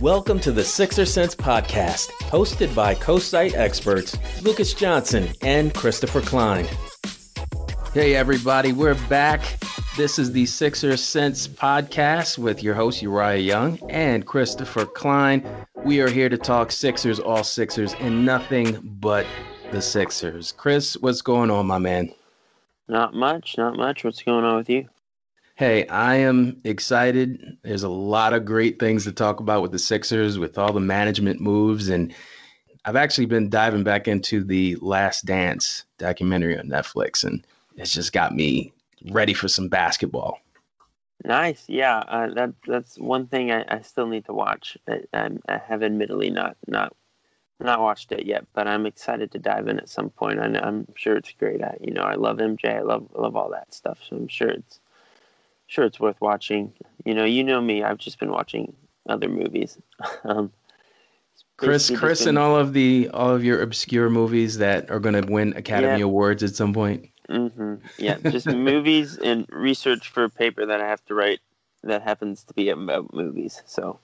Welcome to the Sixer Sense podcast, hosted by co-site experts Lucas Johnson and Christopher Klein. Hey everybody, we're back. This is the Sixer Sense podcast with your host Uriah Young and Christopher Klein. We are here to talk Sixers, all Sixers, and nothing but the Sixers. Chris, what's going on, my man? Not much, not much. What's going on with you? Hey, I am excited. There's a lot of great things to talk about with the Sixers, with all the management moves. And I've actually been diving back into the Last Dance documentary on Netflix, and it's just got me ready for some basketball. Nice. Yeah, uh, that that's one thing I, I still need to watch. I, I, I have admittedly not not not watched it yet, but I'm excited to dive in at some point. I am sure it's great. I, you know, I love MJ. I love love all that stuff. So I'm sure it's sure it's worth watching. You know, you know me. I've just been watching other movies. um, Chris, Chris, been... and all of the all of your obscure movies that are going to win Academy yeah. Awards at some point. Mm-hmm. Yeah, just movies and research for a paper that I have to write that happens to be about movies. So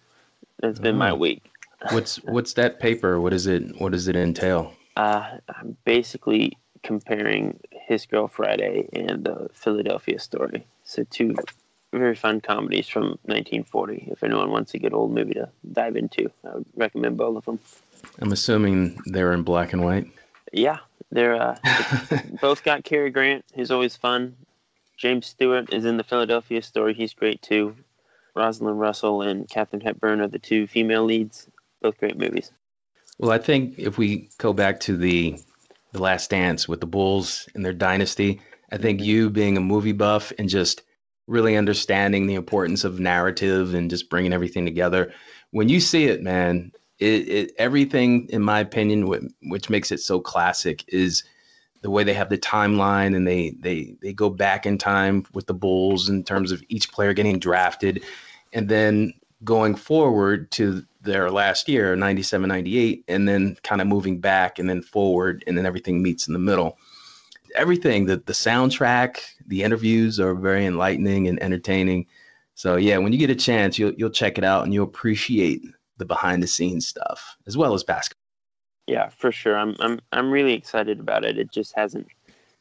it's been oh. my week. what's what's that paper? What is it? What does it entail? Uh, I'm basically comparing His Girl Friday and the Philadelphia Story. So two very fun comedies from 1940. If anyone wants a good old movie to dive into, I would recommend both of them. I'm assuming they're in black and white. Yeah, they're uh, both got Cary Grant, who's always fun. James Stewart is in the Philadelphia Story. He's great too. Rosalind Russell and Katharine Hepburn are the two female leads. Both great movies. Well, I think if we go back to the the Last Dance with the Bulls and their dynasty, I think you being a movie buff and just really understanding the importance of narrative and just bringing everything together. When you see it, man, it, it everything, in my opinion, which, which makes it so classic is the way they have the timeline and they they they go back in time with the Bulls in terms of each player getting drafted, and then going forward to their last year, 97, 98, and then kind of moving back and then forward, and then everything meets in the middle everything the the soundtrack, the interviews are very enlightening and entertaining. So yeah, when you get a chance, you'll you'll check it out and you'll appreciate the behind the scenes stuff as well as basketball. Yeah, for sure. I'm I'm I'm really excited about it. It just hasn't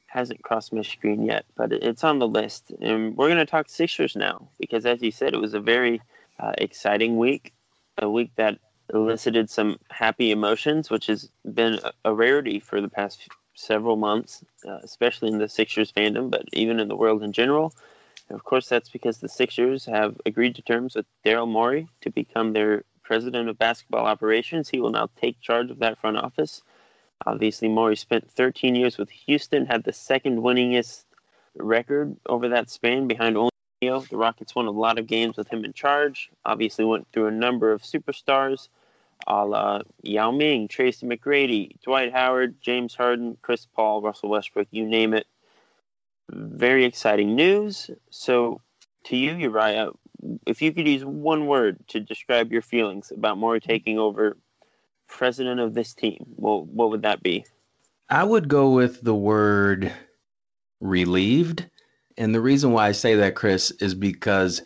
hasn't crossed my screen yet, but it's on the list. And we're going to talk Sixers now because, as you said, it was a very uh, exciting week, a week that elicited some happy emotions, which has been a, rarity for the past several months, uh, especially in the Sixers fandom, but even in the world in general. And of course, that's because the Sixers have agreed to terms with Daryl Morey to become their president of basketball operations. He will now take charge of that front office. Obviously, Morey spent 13 years with Houston, had the second winningest record over that span behind only the Rockets won a lot of games with him in charge. Obviously, went through a number of superstars a la Yao Ming, Tracy McGrady, Dwight Howard, James Harden, Chris Paul, Russell Westbrook, you name it. Very exciting news. So, to you, Uriah, if you could use one word to describe your feelings about Morey taking over president of this team, well, what would that be? I would go with the word relieved. And the reason why I say that, Chris, is because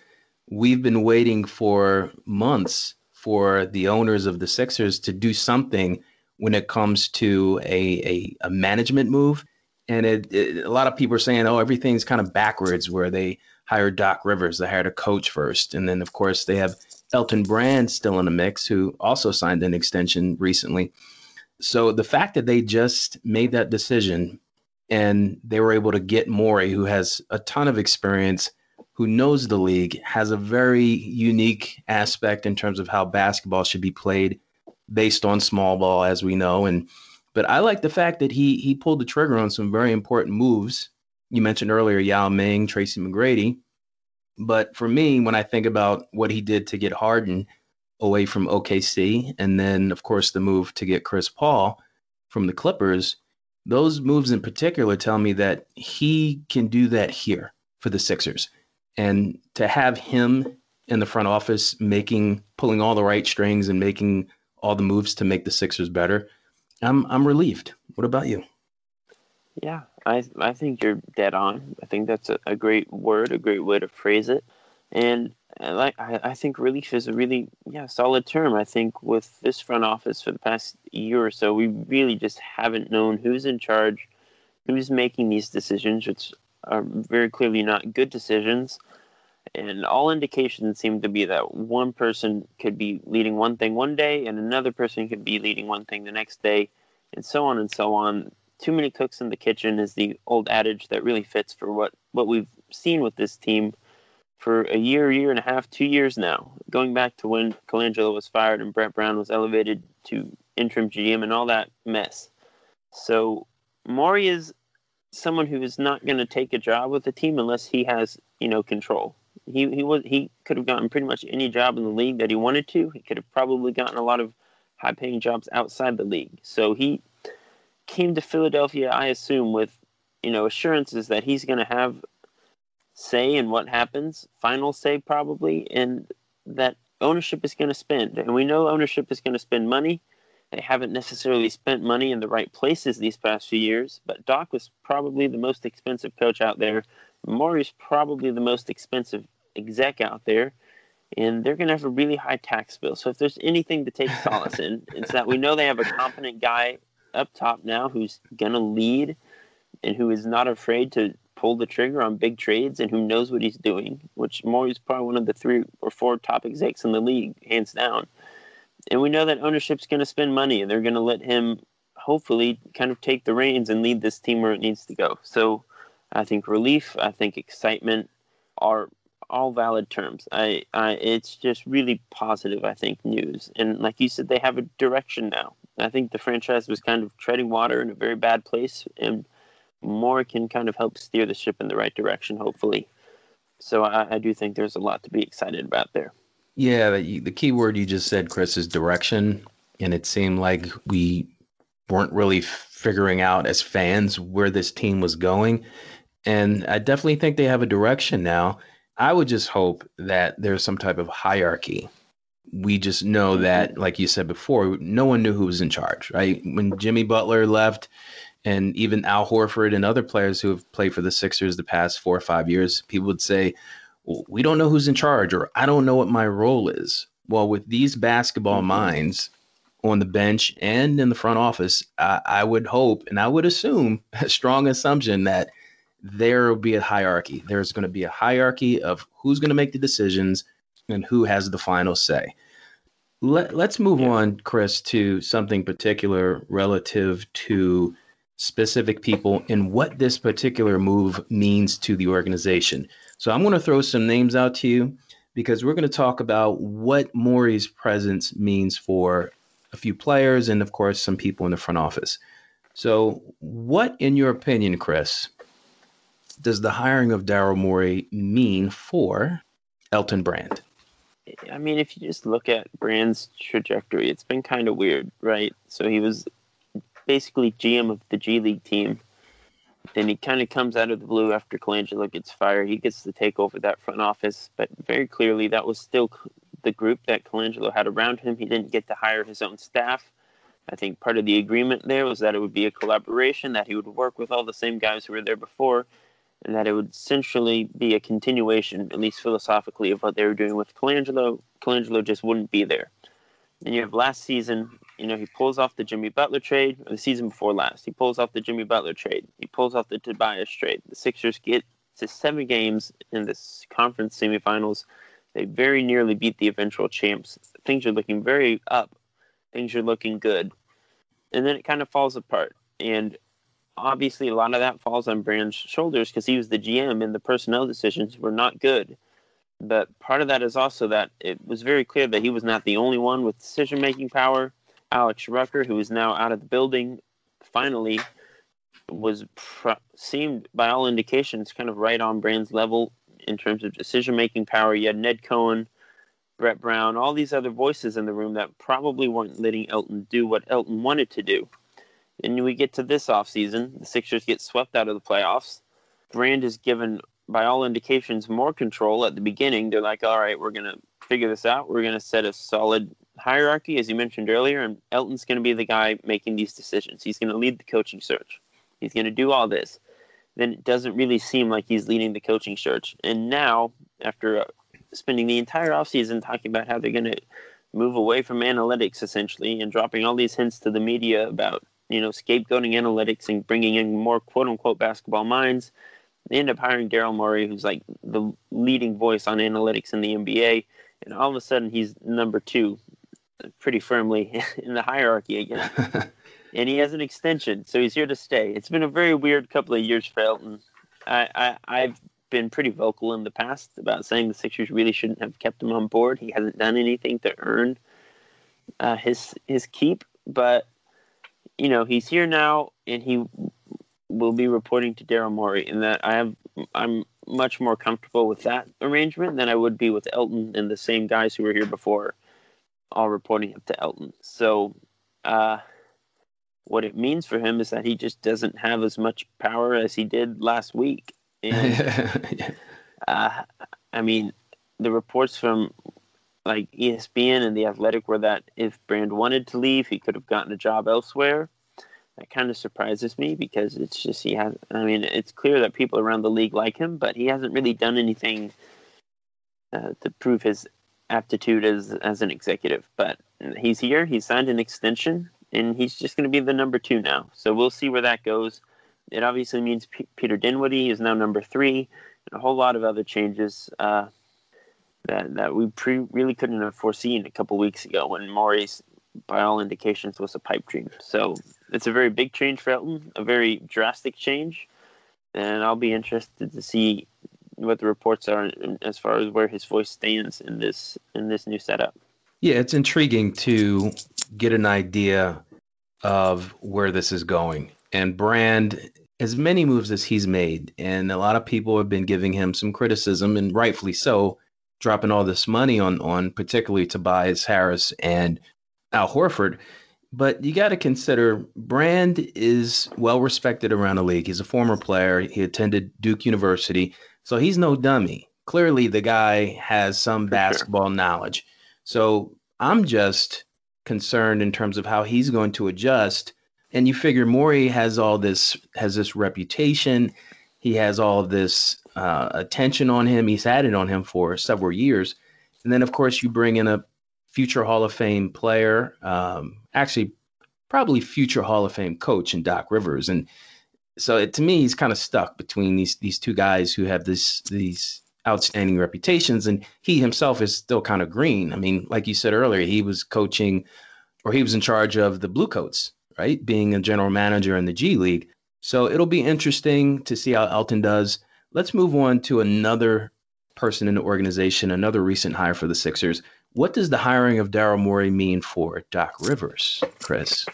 we've been waiting for months for the owners of the Sixers to do something when it comes to a, a, a management move. And it, it, a lot of people are saying, oh, everything's kind of backwards where they hired Doc Rivers, they hired a coach first. And then, of course, they have Elton Brand still in the mix, who also signed an extension recently. So the fact that they just made that decision and they were able to get Morey, who has a ton of experience, who knows the league, has a very unique aspect in terms of how basketball should be played based on small ball, as we know. And but I like the fact that he he pulled the trigger on some very important moves. You mentioned earlier Yao Ming, Tracy McGrady. But for me, when I think about what he did to get Harden away from OKC, and then of course the move to get Chris Paul from the Clippers, those moves in particular tell me that he can do that here for the Sixers. And to have him in the front office making pulling all the right strings and making all the moves to make the Sixers better, I'm I'm relieved. What about you? Yeah, I I think you're dead on. I think that's a, a great word, a great way to phrase it. And like I, I think relief is a really yeah solid term. I think with this front office for the past year or so, we really just haven't known who's in charge, who's making these decisions, which are very clearly not good decisions. And all indications seem to be that one person could be leading one thing one day, and another person could be leading one thing the next day, and so on and so on. Too many cooks in the kitchen is the old adage that really fits for what, what we've seen with this team for a year, year and a half, two years now, going back to when Colangelo was fired and Brett Brown was elevated to interim GM and all that mess. So Morey is someone who is not going to take a job with the team unless he has, you know, control. He he was he could have gotten pretty much any job in the league that he wanted to. He could have probably gotten a lot of high paying jobs outside the league. So he came to Philadelphia, I assume, with you know assurances that he's going to have say in what happens, final say probably, and that ownership is going to spend. And we know ownership is going to spend money. They haven't necessarily spent money in the right places these past few years, but Doc was probably the most expensive coach out there. Morey's probably the most expensive exec out there, and they're going to have a really high tax bill. So if there's anything to take solace in, it's that we know they have a competent guy up top now who's going to lead and who is not afraid to pull the trigger on big trades and who knows what he's doing, which Morey's probably one of the three or four top execs in the league, hands down. And we know that ownership's going to spend money and they're going to let him hopefully kind of take the reins and lead this team where it needs to go. So I think relief, I think excitement are all valid terms. I, I it's just really positive, I think, news. And like you said, they have a direction now. I think the franchise was kind of treading water in a very bad place and more can kind of help steer the ship in the right direction, hopefully. So I, I do think there's a lot to be excited about there. Yeah, the, the key word you just said, Chris, is direction. And it seemed like we weren't really figuring out as fans where this team was going. And I definitely think they have a direction now. I would just hope that there's some type of hierarchy. We just know mm-hmm. that, like you said before, no one knew who was in charge, right? When Jimmy Butler left, and even Al Horford and other players who have played for the Sixers the past four or five years, people would say, well, we don't know who's in charge, or I don't know what my role is. Well, with these basketball mm-hmm. minds on the bench and in the front office, I, I would hope and I would assume a strong assumption that there will be a hierarchy. There's going to be a hierarchy of who's going to make the decisions and who has the final say. Let, us move yeah. on, Chris, to something particular relative to specific people and what this particular move means to the organization. So I'm going to throw some names out to you because we're going to talk about what Morey's presence means for a few players and, of course, some people in the front office. So, what, in your opinion, Chris, does the hiring of Daryl Morey mean for Elton Brand? I mean, if you just look at Brand's trajectory, it's been kind of weird, right? So he was basically GM of the G League team. Then he kind of comes out of the blue after Colangelo gets fired. He gets to take over that front office, but very clearly that was still the group that Colangelo had around him. He didn't get to hire his own staff. I think part of the agreement there was that it would be a collaboration, that he would work with all the same guys who were there before, and that it would essentially be a continuation, at least philosophically, of what they were doing with Colangelo. Colangelo just wouldn't be there. And you have last season, you know, he pulls off the Jimmy Butler trade, the season before last. He pulls off the Jimmy Butler trade. He pulls off the Tobias trade. The Sixers get to seven games in this conference semifinals. They very nearly beat the eventual champs. Things are looking very up. Things are looking good. and then it kind of falls apart. And obviously, a lot of that falls on Brand's shoulders because he was the GM and the personnel decisions were not good. But part of that is also that it was very clear that he was not the only one with decision making power. Alex Rucker, who is now out of the building, finally was seemed by all indications kind of right on Brand's level in terms of decision making power. You had Ned Cohen, Brett Brown, all these other voices in the room that probably weren't letting Elton do what Elton wanted to do. And we get to this offseason, the Sixers get swept out of the playoffs. Brand is given, by all indications, more control at the beginning. They're like, all right, we're going to figure this out. We're going to set a solid hierarchy, as you mentioned earlier, and Elton's going to be the guy making these decisions. He's going to lead the coaching search. He's going to do all this. Then it doesn't really seem like he's leading the coaching search. And now, after uh, spending the entire offseason talking about how they're going to move away from analytics essentially and dropping all these hints to the media about you know scapegoating analytics and bringing in more quote unquote basketball minds they end up hiring daryl morey who's like the leading voice on analytics in the nba and all of a sudden he's number two pretty firmly in the hierarchy again. And he has an extension so he's here to stay. It's been a very weird couple of years for elton I, I i've been pretty vocal in the past about saying the Sixers really shouldn't have kept him on board. He hasn't done anything to earn uh, his his keep, but you know he's here now, and he will be reporting to Daryl Morey, and that I have I'm much more comfortable with that arrangement than I would be with Elton and the same guys who were here before, all reporting up to Elton. So. Uh, what it means for him is that he just doesn't have as much power as he did last week and, uh, I mean, the reports from like ESPN and The Athletic were that if Brand wanted to leave, he could have gotten a job elsewhere. That kind of surprises me because it's just he has. I mean, it's clear that people around the league like him, but he hasn't really done anything uh, to prove his aptitude as as an executive. But he's here. He signed an extension, and he's just going to be the number two now. So we'll see where that goes. It obviously means P- Peter Dinwiddie is now number three, and a whole lot of other changes uh, that that we pre- really couldn't have foreseen a couple weeks ago when Morey's, by all indications, was a pipe dream. So it's a very big change for Elton, a very drastic change, and I'll be interested to see what the reports are as far as where his voice stands in this in this new setup. Yeah, it's intriguing to get an idea of where this is going. And Brand as many moves as he's made, and a lot of people have been giving him some criticism, and rightfully so, dropping all this money on on particularly Tobias Harris and Al Horford. But you got to consider Brand is well respected around the league. He's a former player. He attended Duke University, so he's no dummy. Clearly, the guy has some For basketball sure. knowledge. So I'm just concerned in terms of how he's going to adjust and you figure Morey has all this has this reputation, he has all this uh, attention on him. He's had it on him for several years, and then of course you bring in a future Hall of Fame player, um, actually probably future Hall of Fame coach in Doc Rivers, and so it, to me he's kind of stuck between these these two guys who have this these outstanding reputations, and he himself is still kind of green. I mean, like you said earlier, he was coaching or he was in charge of the Bluecoats right? Being a general manager in the G League. So it'll be interesting to see how Elton does. Let's move on to another person in the organization, another recent hire for the Sixers. What does the hiring of Daryl Morey mean for Doc Rivers, Chris?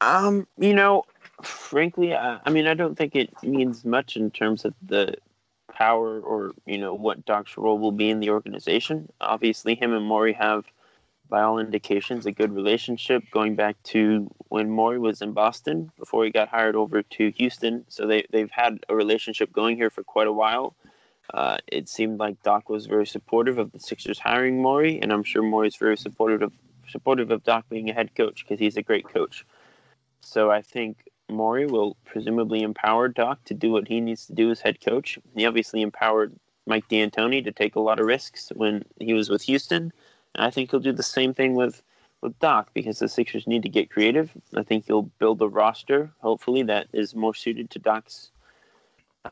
Um, you know, frankly, I, I mean, I don't think it means much in terms of the power or you know what Doc's role will be in the organization. Obviously, him and Morey have by all indications, a good relationship going back to when Morey was in Boston before he got hired over to Houston. So they, they've had a relationship going here for quite a while. Uh, it seemed like Doc was very supportive of the Sixers hiring Morey, and I'm sure Morey's very supportive of supportive of Doc being a head coach because he's a great coach. So I think Morey will presumably empower Doc to do what he needs to do as head coach. He obviously empowered Mike D'Antoni to take a lot of risks when he was with Houston and I think he'll do the same thing with with Doc because the Sixers need to get creative. I think he'll build a roster, hopefully, that is more suited to Doc's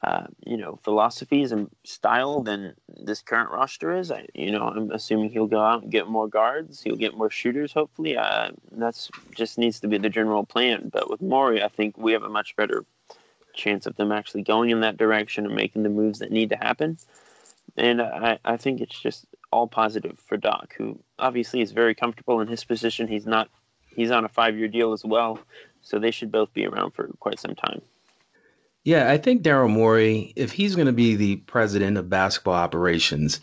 uh, you know, philosophies and style than this current roster is. I, you know, I'm assuming he'll go out and get more guards. He'll get more shooters. Hopefully, uh, that's just needs to be the general plan. But with Morey, I think we have a much better chance of them actually going in that direction and making the moves that need to happen. And I, I think it's just all positive for Doc, who obviously is very comfortable in his position. He's not he's on a five year deal as well, so they should both be around for quite some time. Yeah, I think Daryl Morey, if he's going to be the president of basketball operations,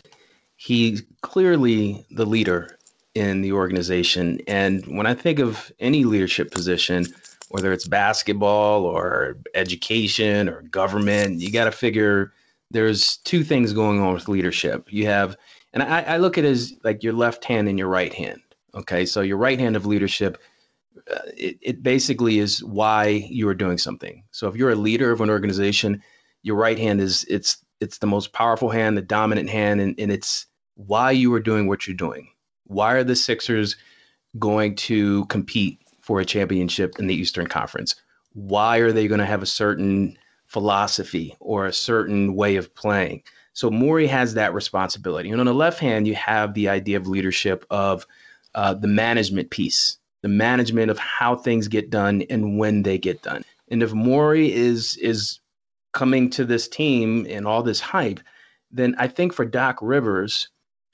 he's clearly the leader in the organization. And when I think of any leadership position, whether it's basketball or education or government, you got to figure there's two things going on with leadership. You have, and I, I look at it as like your left hand and your right hand. Okay, so your right hand of leadership it, it basically is why you are doing something. So if you're a leader of an organization, your right hand is it's it's the most powerful hand, the dominant hand, and, and it's why you are doing what you're doing. Why are the Sixers going to compete for a championship in the Eastern Conference? Why are they going to have a certain philosophy or a certain way of playing? So Morey has that responsibility. And on the left hand, you have the idea of leadership of uh, the management piece the management of how things get done and when they get done. And if Morey is is coming to this team and all this hype, then I think for Doc Rivers,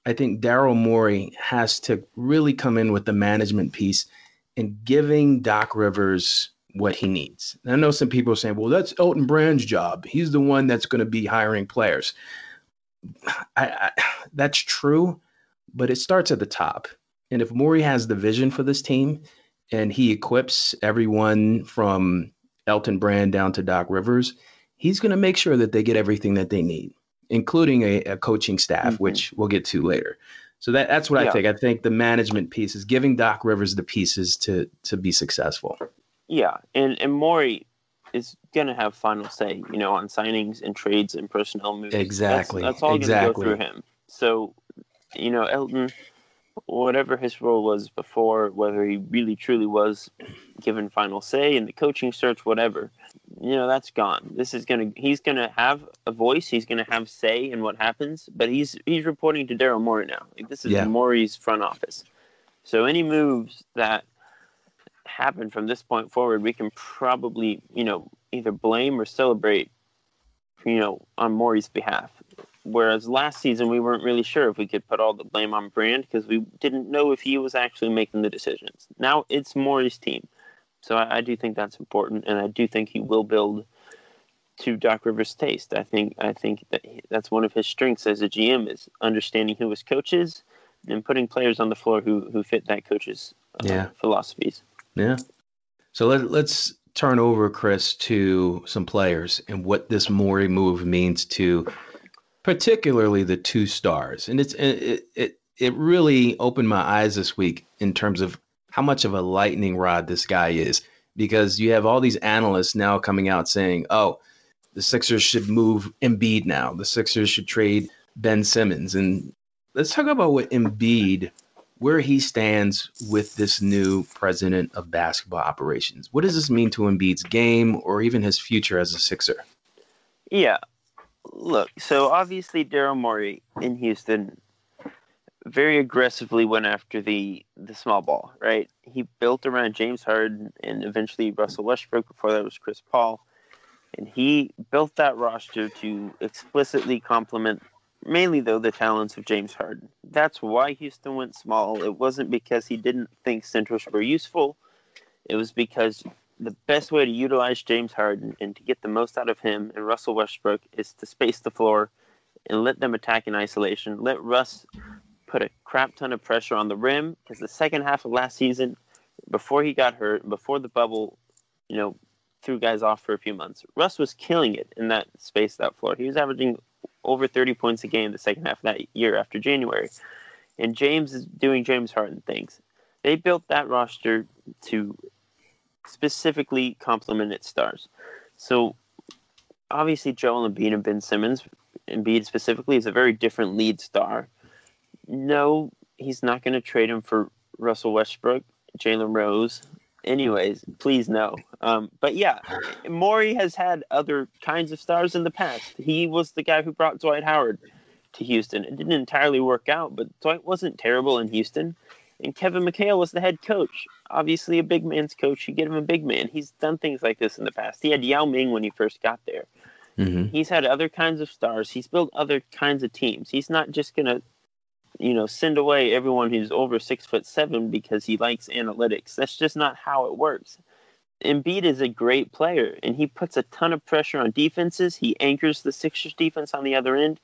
I think Daryl Morey has to really come in with the management piece and giving Doc Rivers what he needs. And I know some people are saying, well, that's Elton Brand's job. He's the one that's going to be hiring players. I, I, that's true, but it starts at the top. And if Morey has the vision for this team and he equips everyone from Elton Brand down to Doc Rivers, he's going to make sure that they get everything that they need, including a, a coaching staff, mm-hmm. which we'll get to later. So that, that's what yeah. I think. I think the management piece is giving Doc Rivers the pieces to to be successful. Yeah, and and Morey is going to have final say, you know, on signings and trades and personnel moves. Exactly. That's, that's all exactly. going to go through him. So, you know, Elton whatever his role was before, whether he really truly was given final say in the coaching search, whatever, you know, that's gone. This is gonna he's gonna have a voice, he's gonna have say in what happens, but he's he's reporting to Daryl Morey now. Like this is yeah. Morey's front office. So any moves that happen from this point forward, we can probably, you know, either blame or celebrate, you know, on Morey's behalf. Whereas last season, we weren't really sure if we could put all the blame on Brand because we didn't know if he was actually making the decisions. Now it's Morey's team. So I, I, do think that's important, and I do think he will build to Doc Rivers' taste. I think I think that he, that's one of his strengths as a GM is understanding who his coaches and putting players on the floor who who fit that coach's uh, yeah. philosophies. Yeah. So let, let's turn over, Chris, to some players and what this Morey move means to particularly the two stars. And it's it it it really opened my eyes this week in terms of how much of a lightning rod this guy is because you have all these analysts now coming out saying, "Oh, the Sixers should move Embiid now. The Sixers should trade Ben Simmons." And let's talk about what Embiid where he stands with this new president of basketball operations. What does this mean to Embiid's game or even his future as a Sixer? Yeah, look, so obviously Daryl Morey in Houston very aggressively went after the the small ball, right? He built around James Harden and eventually Russell Westbrook. Before that was Chris Paul, and he built that roster to explicitly complement, mainly though, the talents of James Harden. That's why Houston went small. It wasn't because he didn't think centers were useful. It was because the best way to utilize James Harden and to get the most out of him and Russell Westbrook is to space the floor and let them attack in isolation. Let Russ put a crap ton of pressure on the rim because the second half of last season, before he got hurt, before the bubble, you know, threw guys off for a few months, Russ was killing it in that space, that floor. He was averaging over 30 points a game the second half of that year after January. And James is doing James Harden things. They built that roster to specifically complement its stars. So obviously Joel Embiid and Ben Simmons, Embiid specifically, is a very different lead star. No, he's not going to trade him for Russell Westbrook, Jalen Rose, anyways, please no. Um, but yeah, Morey has had other kinds of stars in the past. He was the guy who brought Dwight Howard to Houston. It didn't entirely work out, but Dwight wasn't terrible in Houston. And Kevin McHale was the head coach. Obviously, a big man's coach. You get him a big man. He's done things like this in the past. He had Yao Ming when he first got there. Mm-hmm. He's had other kinds of stars. He's built other kinds of teams. He's not just gonna, you know, send away everyone who's over six foot seven because he likes analytics. That's just not how it works. Embiid is a great player, and he puts a ton of pressure on defenses. He anchors the Sixers defense on the other end.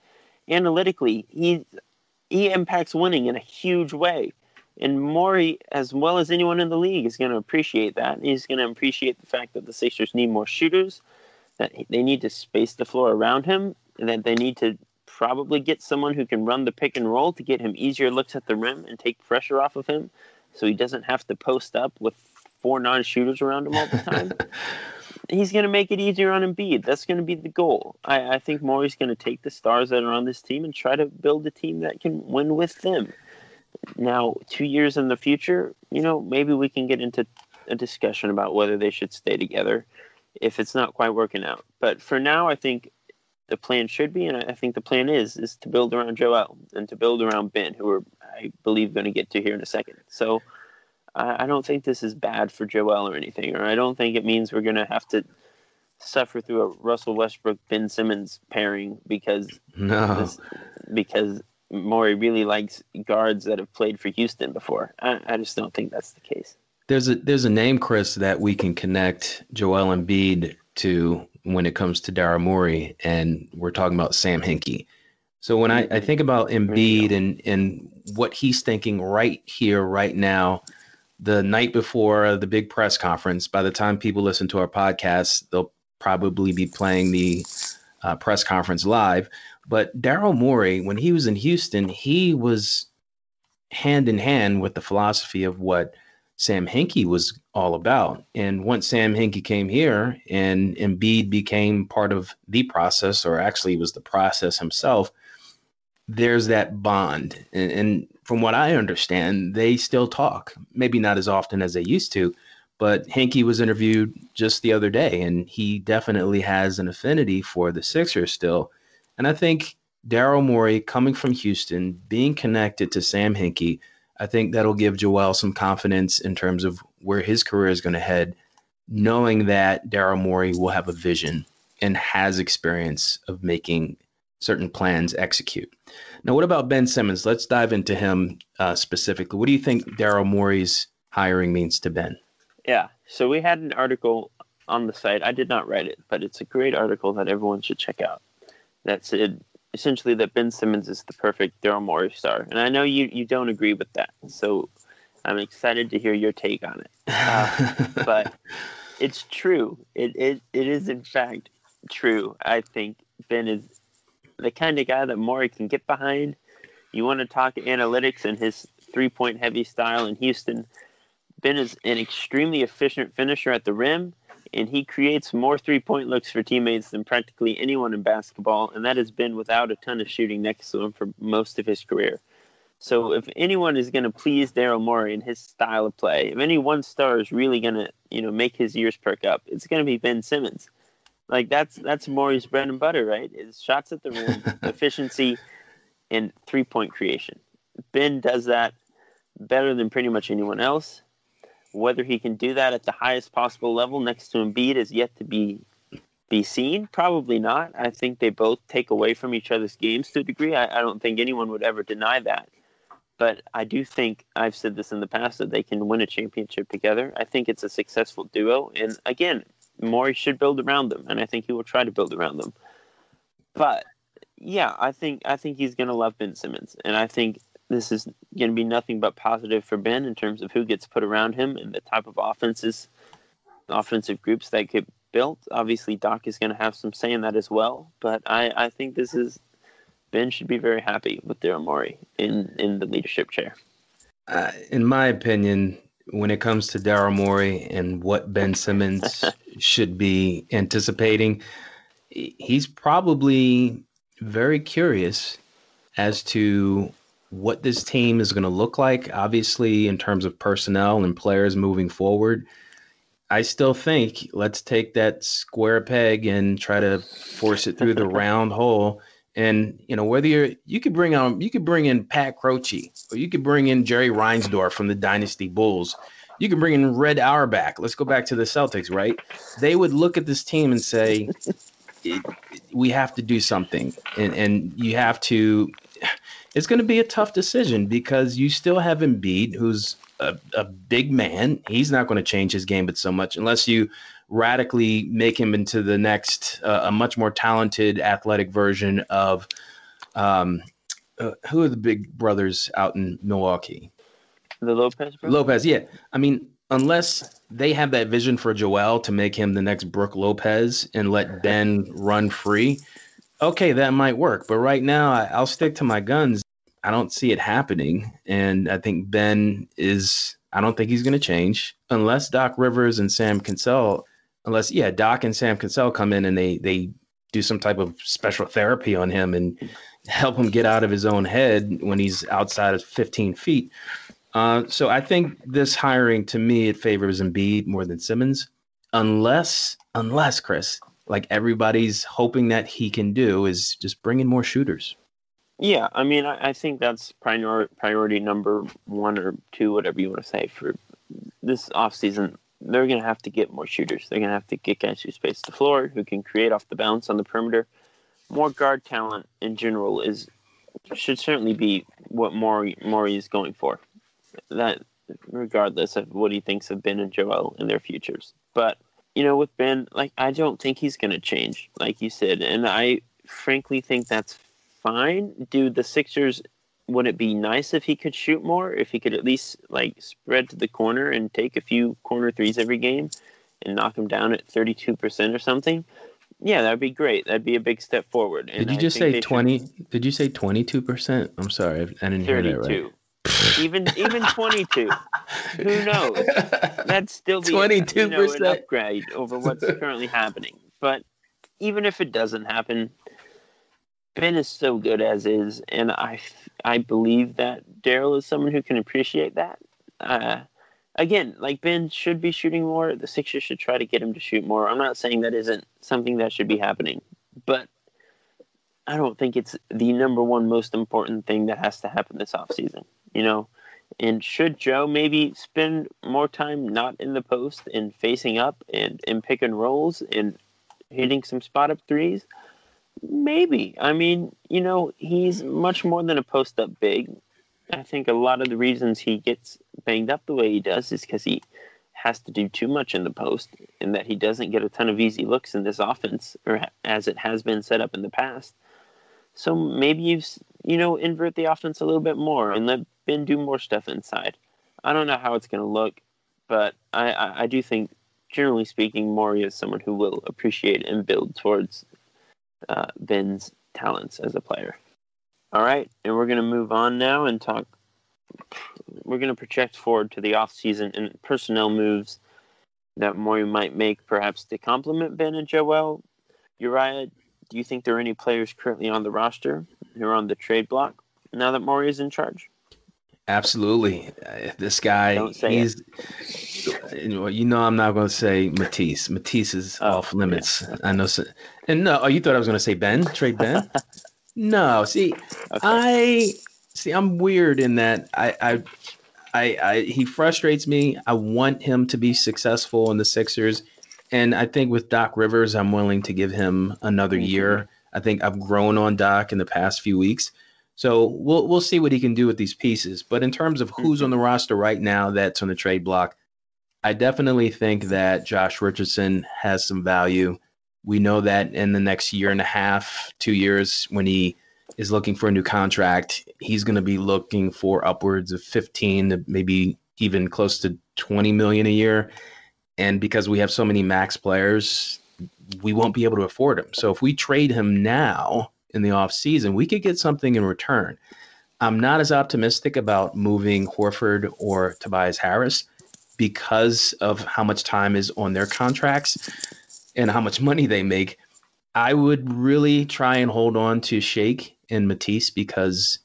Analytically, he he impacts winning in a huge way. And Morey, as well as anyone in the league, is going to appreciate that. He's going to appreciate the fact that the Sixers need more shooters, that they need to space the floor around him, and that they need to probably get someone who can run the pick and roll to get him easier looks at the rim and take pressure off of him so he doesn't have to post up with four non shooters around him all the time. He's going to make it easier on Embiid. That's going to be the goal. I, I think Morey's going to take the stars that are on this team and try to build a team that can win with them. Now, two years in the future, you know, maybe we can get into a discussion about whether they should stay together if it's not quite working out. But for now, I think the plan should be, and I think the plan is, is to build around Joel and to build around Ben, who are, I believe, going to get to here in a second. So I, I don't think this is bad for Joel or anything, or I don't think it means we're going to have to suffer through a Russell Westbrook Ben Simmons pairing because no. this, because Morey really likes guards that have played for Houston before. I, I just don't think that's the case. There's a there's a name, Chris, that we can connect Joel Embiid to when it comes to Daryl Morey, and we're talking about Sam Hinkie. So when I, I think about Embiid and and what he's thinking right here, right now, the night before the big press conference, by the time people listen to our podcast, they'll probably be playing the uh, press conference live. But Daryl Morey, when he was in Houston, he was hand in hand with the philosophy of what Sam Hinkie was all about. And once Sam Hinkie came here and Embiid became part of the process, or actually was the process himself, there's that bond. And, and from what I understand, they still talk. Maybe not as often as they used to, but Hinkie was interviewed just the other day, and he definitely has an affinity for the Sixers still. And I think Daryl Morey coming from Houston, being connected to Sam Hinkie, I think that'll give Joel some confidence in terms of where his career is going to head, knowing that Daryl Morey will have a vision and has experience of making certain plans execute. Now, what about Ben Simmons? Let's dive into him uh, specifically. What do you think Daryl Morey's hiring means to Ben? Yeah, so we had an article on the site. I did not write it, but it's a great article that everyone should check out that said essentially that Ben Simmons is the perfect Daryl Morey star, and I know you you don't agree with that, so I'm excited to hear your take on it. Uh, but it's true. It, it it is in fact true. I think Ben is the kind of guy that Morey can get behind. You want to talk analytics and his three point heavy style in Houston. Ben is an extremely efficient finisher at the rim and he creates more three point looks for teammates than practically anyone in basketball, and that has been without a ton of shooting next to him for most of his career. So if anyone is going to please Daryl Morey and his style of play, if any one star is really going to, you know, make his ears perk up, it's going to be Ben Simmons. Like that's that's Morey's bread and butter, right? Is shots at the rim, efficiency, and three point creation. Ben does that better than pretty much anyone else. Whether he can do that at the highest possible level next to Embiid is yet to be be seen. Probably not. I think they both take away from each other's games to a degree. I, I don't think anyone would ever deny that. But I do think I've said this in the past that they can win a championship together. I think it's a successful duo, and again, Morey should build around them, and I think he will try to build around them. But yeah, I think I think he's going to love Ben Simmons, and I think this is going to be nothing but positive for Ben in terms of who gets put around him and the type of offenses, offensive groups that get built. Obviously, Doc is going to have some say in that as well. But I, I think this is Ben should be very happy with Daryl Morey in in the leadership chair. Uh, in my opinion, when it comes to Daryl Morey and what Ben Simmons should be anticipating, he's probably very curious as to what this team is going to look like, obviously, in terms of personnel and players moving forward. I still think let's take that square peg and try to force it through the round hole. And you know whether you're you could bring on you could bring in Pat Croce or you could bring in Jerry Reinsdorf from the Dynasty Bulls. You can bring in Red Auerbach. Let's go back to the Celtics, right? They would look at this team and say, "We have to do something," and and you have to. It's going to be a tough decision because you still have Embiid, who's a, a big man. He's not going to change his game, but so much unless you radically make him into the next uh, a much more talented athletic version of um, uh, who are the big brothers out in Milwaukee? The Lopez brothers? Lopez, yeah. I mean, unless they have that vision for Joel to make him the next Brook Lopez and let Ben run free, okay, that might work. But right now, I'll stick to my guns. I don't see it happening. And I think Ben is, I don't think he's going to change unless Doc Rivers and Sam Cassell, unless, yeah, Doc and Sam Cassell come in and they, they do some type of special therapy on him and help him get out of his own head when he's outside of 15 feet. Uh, so I think this hiring to me it favors Embiid more than Simmons, unless unless Chris, like everybody's hoping that he can do, is just bring in more shooters. Yeah, I mean, I, I think that's prior, priority number one or two, whatever you want to say, for this offseason. They're going to have to get more shooters. They're going to have to get guys who space the floor, who can create off the bounce on the perimeter. More guard talent in general is should certainly be what Morey, Morey is going for. That regardless of what he thinks of Ben and Joel in their futures. But you know, with Ben, like I don't think he's going to change, like you said, and I frankly think that's fine. Do the Sixers? Would it be nice if he could shoot more? If he could at least like spread to the corner and take a few corner threes every game, and knock them down at thirty two percent or something? Yeah, that'd be great. That'd be a big step forward. And did you just say twenty? Should... Did you say twenty two percent? I'm sorry, I didn't 32. hear that right. even even 22 who knows that'd still be 22 you know, an upgrade over what's currently happening but even if it doesn't happen Ben is so good as is, and I I believe that Daryl is someone who can appreciate that. Uh, again, like Ben should be shooting more. The Sixers should try to get him to shoot more. I'm not saying that isn't something that should be happening, but I don't think it's the number one most important thing that has to happen this offseason. You know, and should Joe maybe spend more time not in the post and facing up and in pick and rolls and hitting some spot up threes? Maybe. I mean, you know, he's mm-hmm. much more than a post up big. I think a lot of the reasons he gets banged up the way he does is because he has to do too much in the post and that he doesn't get a ton of easy looks in this offense or as it has been set up in the past. So maybe you you know invert the offense a little bit more and let Ben do more stuff inside. I don't know how it's going to look, but I, I, I do think generally speaking, Morey is someone who will appreciate and build towards uh, Ben's talents as a player. All right, and we're going to move on now and talk. We're going to project forward to the offseason and personnel moves that Morey might make, perhaps to complement Ben and Joel. Uriah, do you think there are any players currently on the roster who are on the trade block now that Morey is in charge? Absolutely. Uh, this guy, he's, you know, I'm not going to say Matisse. Matisse is oh, off limits. Yeah. I know. So, and no, oh, you thought I was going to say Ben? Trade Ben? no. See, okay. I see. I'm weird in that I, I, I, I, he frustrates me. I want him to be successful in the Sixers, and I think with Doc Rivers, I'm willing to give him another mm-hmm. year. I think I've grown on Doc in the past few weeks. So we'll we'll see what he can do with these pieces. But in terms of who's on the mm-hmm. roster right now that's on the trade block, I definitely think that Josh Richardson has some value. We know that in the next year and a half, two years, when he is looking for a new contract, he's going to be looking for upwards of 15 to maybe even close to 20 million a year. And because we have so many max players, we won't be able to afford him. So if we trade him now, in the offseason, we could get something in return. I'm not as optimistic about moving Horford or Tobias Harris because of how much time is on their contracts and how much money they make. I would really try and hold on to Shake and Matisse because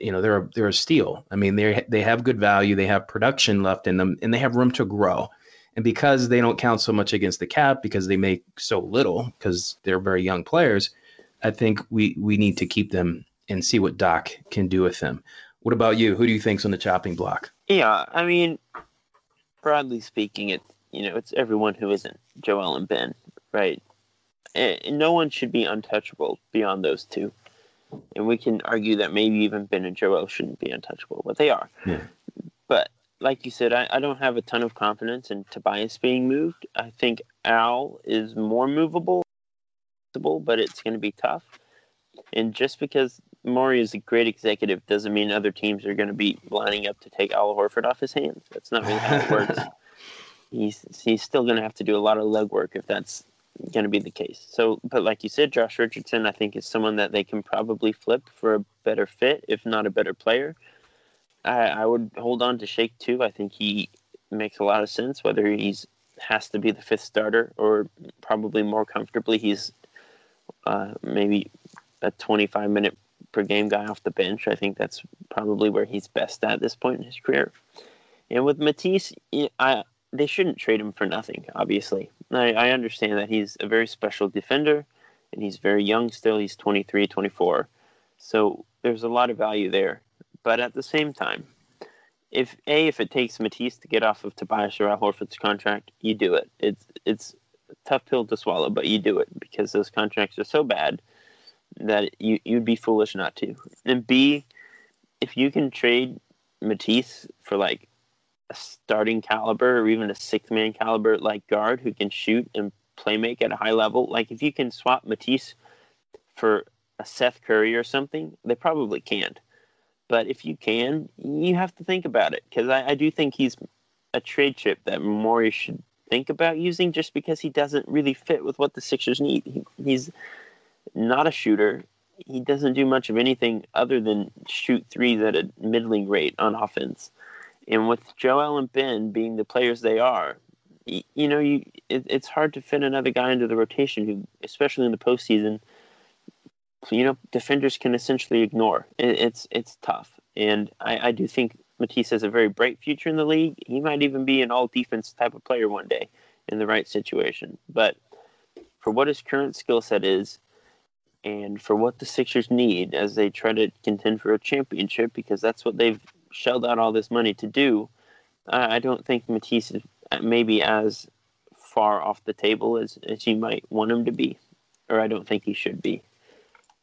you know they're a, they're a steal. I mean they they have good value, they have production left in them, and they have room to grow. And because they don't count so much against the cap, because they make so little, because they're very young players, I think we we need to keep them and see what Doc can do with them. What about you? Who do you think's on the chopping block? Yeah, I mean, broadly speaking, it's you know it's everyone who isn't Joel and Ben, right? And no one should be untouchable beyond those two. And we can argue that maybe even Ben and Joel shouldn't be untouchable, but they are. Yeah. But like you said, I, I don't have a ton of confidence in Tobias being moved. I think Al is more movable, but it's going to be tough. And just because Morey is a great executive doesn't mean other teams are going to be lining up to take Al Horford off his hands. That's not really how it works. he's he's still going to have to do a lot of legwork if that's going to be the case. So, but like you said, Josh Richardson, I think is someone that they can probably flip for a better fit, if not a better player. I, I would hold on to Shake too. I think he makes a lot of sense. Whether he's has to be the fifth starter or probably more comfortably he's uh, maybe a 25 minute per game guy off the bench. I think that's probably where he's best at this point in his career. And with Matisse, I they shouldn't trade him for nothing. Obviously, I, I understand that he's a very special defender, and he's very young still. He's 23, 24. So there's a lot of value there. But at the same time, if a if it takes Matisse to get off of Tobias or Al Horford's contract, you do it. It's it's tough pill to swallow, but you do it because those contracts are so bad that you you'd be foolish not to. And B, if you can trade Matisse for like a starting caliber or even a six man caliber like guard who can shoot and play make at a high level, like if you can swap Matisse for a Seth Curry or something, they probably can't. But if you can, you have to think about it because I, I do think he's a trade chip that Morey should think about using just because he doesn't really fit with what the Sixers need. He, he's not a shooter. He doesn't do much of anything other than shoot threes at a middling rate on offense. And with Joel and Ben being the players they are, you, know, you it, it's hard to fit another guy into the rotation who, especially in the postseason, you know, defenders can essentially ignore. It, it's it's tough, and I, I do think Matisse has a very bright future in the league. He might even be an all defense type of player one day in the right situation. But for what his current skill set is, and for what the Sixers need as they try to contend for a championship, because that's what they've shelled out all this money to do, I don't think Matisse is maybe as far off the table as, as you might want him to be, or I don't think he should be.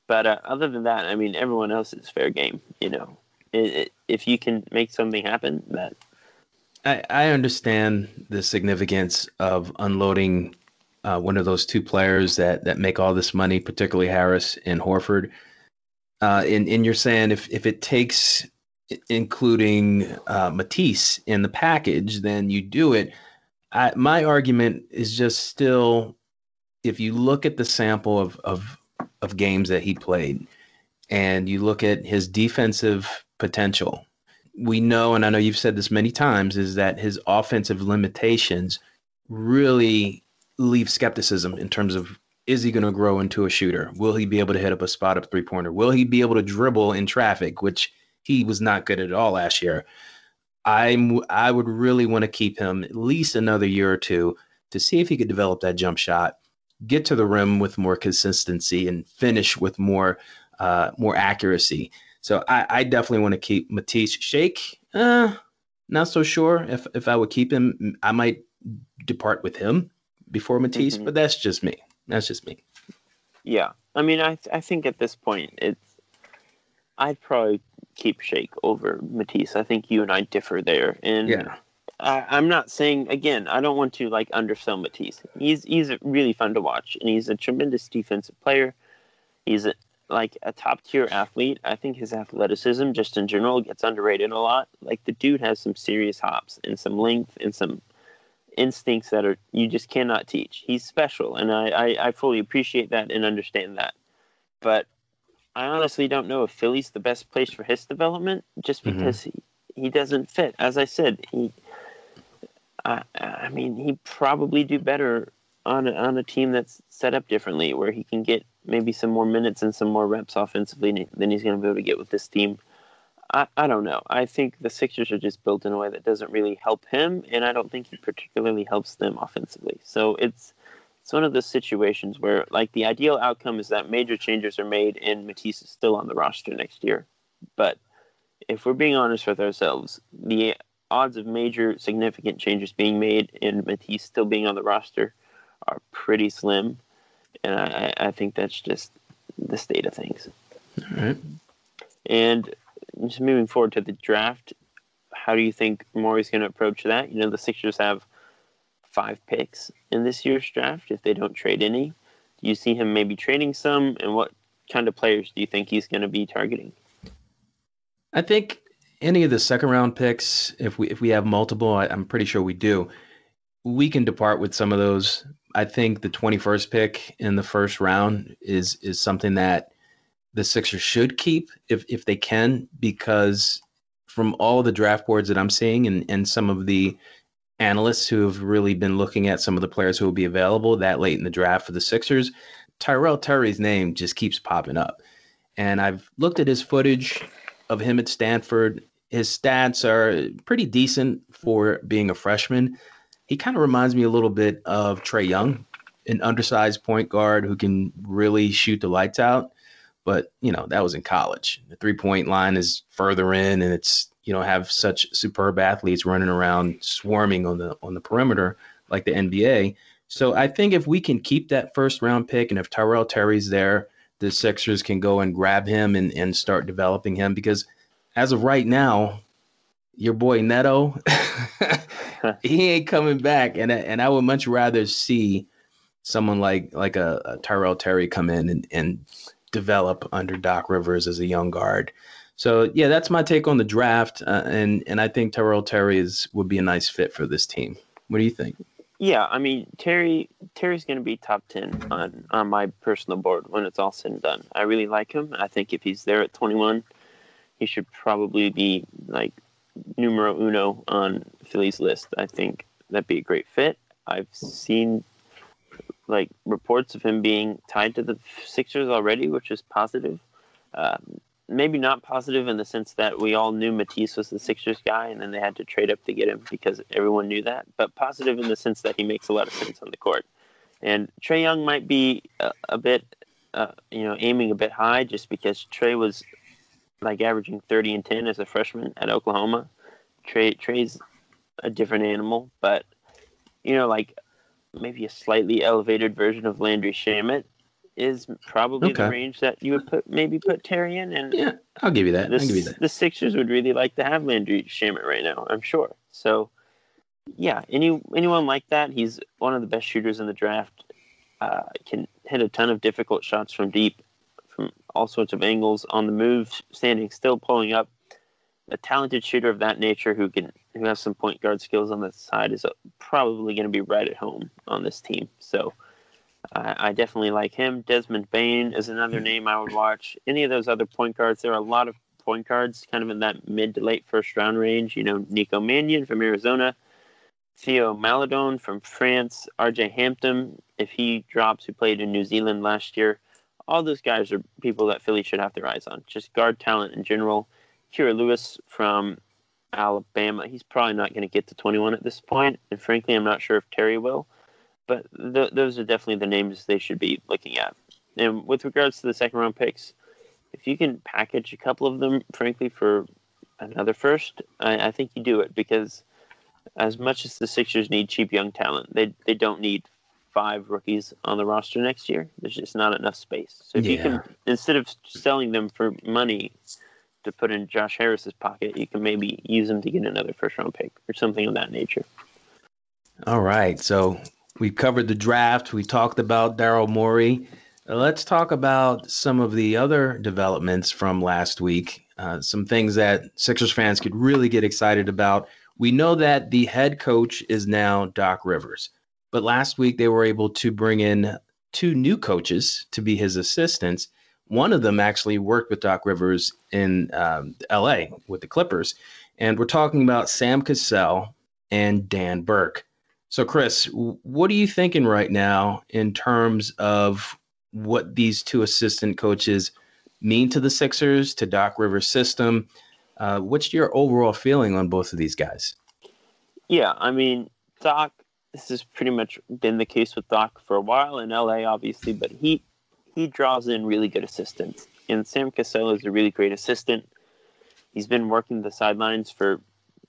But uh, other than that, I mean, everyone else is fair game. You know, if you can make something happen, that I, I understand the significance of unloading uh, one of those two players that that make all this money, particularly Harris and Horford. Uh, and, and you're saying if if it takes including uh, Matisse in the package, then you do it. I, my argument is just still, if you look at the sample of, of of games that he played, and you look at his defensive potential, we know, and I know you've said this many times, is that his offensive limitations really leave skepticism in terms of is he going to grow into a shooter? Will he be able to hit up a spot up three pointer? Will he be able to dribble in traffic, which he was not good at all last year? I'm I would really want to keep him at least another year or two to see if he could develop that jump shot, get to the rim with more consistency, and finish with more uh, more accuracy. So I, I definitely want to keep Matisse Shake. Uh, not so sure if if I would keep him. I might depart with him before Matisse, mm-hmm. but that's just me. That's just me. Yeah, I mean, I I think at this point it's I'd probably keep Shake over Matisse. I think you and I differ there, and yeah. I, am not saying again. I don't want to like undersell Matisse. He's he's really fun to watch, and he's a tremendous defensive player. He's a, like a top tier athlete. I think his athleticism, just in general, gets underrated a lot. Like the dude has some serious hops and some length and some instincts that are you just cannot teach. He's special, and I, I, I fully appreciate that and understand that. But I honestly don't know if Philly's the best place for his development, just mm-hmm. because mm-hmm. he, he doesn't fit. As I said, he, I, I mean, he probably do better on a, on a team that's set up differently, where he can get maybe some more minutes and some more reps offensively than he's going to be able to get with this team. I, I don't know. I think the Sixers are just built in a way that doesn't really help him, and I don't think he particularly helps them offensively. So it's it's one of those situations where, like, the ideal outcome is that major changes are made and Matisse is still on the roster next year. But if we're being honest with ourselves, the odds of major significant changes being made and Matisse still being on the roster are pretty slim. And I, I think that's just the state of things. All right. And just moving forward to the draft, how do you think Morey's going to approach that? You know, the Sixers have five picks in this year's draft if they don't trade any. Do you see him maybe trading some? And what kind of players do you think he's going to be targeting? I think any of the second round picks, if we if we have multiple, I, I'm pretty sure we do. We can depart with some of those. I think the 21st pick in the first round is is something that the Sixers should keep if if they can, because from all the draft boards that I'm seeing and, and some of the analysts who have really been looking at some of the players who will be available that late in the draft for the Sixers, Tyrell Terry's name just keeps popping up. And I've looked at his footage of him at Stanford. His stats are pretty decent for being a freshman. He kind of reminds me a little bit of Trae Young, an undersized point guard who can really shoot the lights out. But, you know, that was in college. The three point line is further in and it's you know have such superb athletes running around swarming on the on the perimeter like the NBA. So I think if we can keep that first round pick and if Tyrell Terry's there, the Sixers can go and grab him and, and start developing him because as of right now, your boy Neto, he ain't coming back. And and I would much rather see someone like like a, a Tyrell Terry come in and, and develop under Doc Rivers as a young guard. So yeah, that's my take on the draft, uh, and and I think Tyrell Terry is would be a nice fit for this team. What do you think? Yeah, I mean Terry Terry's going to be top ten on on my personal board when it's all said and done. I really like him. I think if he's there at 21, he should probably be like numero uno on Philly's list. I think that'd be a great fit. I've seen like reports of him being tied to the Sixers already, which is positive. Um, maybe not positive in the sense that we all knew Matisse was the Sixers guy, and then they had to trade up to get him because everyone knew that. But positive in the sense that he makes a lot of sense on the court. And Trae Young might be a, a bit, uh, you know, aiming a bit high just because Trae was like averaging 30 and 10 as a freshman at Oklahoma. Trae Trae's a different animal, but you know, like maybe a slightly elevated version of Landry Shamet is probably okay. the range that you would put maybe put Terry in. And yeah, I'll give you that. The, I'll give you that. The Sixers would really like to have Landry Shamet right now. I'm sure. So yeah, any anyone like that, he's one of the best shooters in the draft. Uh, can hit a ton of difficult shots from deep, from all sorts of angles on the move, standing still, pulling up. A talented shooter of that nature who can who has some point guard skills on the side is probably going to be right at home on this team. So I, I definitely like him. Desmond Bane is another hmm. name I would watch. Any of those other point guards, there are a lot of point guards kind of in that mid to late first round range. You know, Nico Mannion from Arizona, Theo Maledon from France, RJ Hampton, if he drops, who played in New Zealand last year. All those guys are people that Philly should have their eyes on. Just guard talent in general. Kira Lewis from Alabama. He's probably not going to get to 21 at this point, and frankly, I'm not sure if Terry will but th- those are definitely the names they should be looking at. And with regards to the second round picks, if you can package a couple of them, frankly, for another first, I, I think you do it because as much as the Sixers need cheap young talent, they they don't need five rookies on the roster next year. There's just not enough space. So if yeah. you can instead of selling them for money to put in Josh Harris's pocket, you can maybe use them to get another first round pick or something of that nature. All right. So we've covered the draft. We talked about Daryl Morey. Uh, let's talk about some of the other developments from last week. Uh, some things that Sixers fans could really get excited about. We know that the head coach is now Doc Rivers, but last week they were able to bring in two new coaches to be his assistants. One of them actually worked with Doc Rivers in um, LA with the Clippers. And we're talking about Sam Cassell and Dan Burke. So, Chris, what are you thinking right now in terms of what these two assistant coaches mean to the Sixers, to Doc Rivers' system? Uh, what's your overall feeling on both of these guys? Yeah, I mean, Doc, this has pretty much been the case with Doc for a while in LA, obviously, but he he draws in really good assistants. And Sam Cassell is a really great assistant. He's been working the sidelines for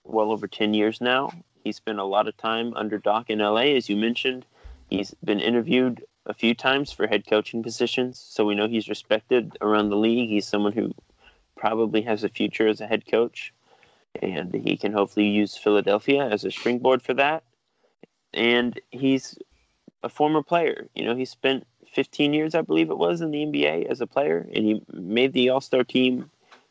well over 10 years now. He spent a lot of time under Doc in LA, as you mentioned. He's been interviewed a few times for head coaching positions, so we know he's respected around the league. He's someone who probably has a future as a head coach, and he can hopefully use Philadelphia as a springboard for that. And he's a former player. You know, he spent 15 years, I believe it was, in the NBA as a player, and he made the All Star team.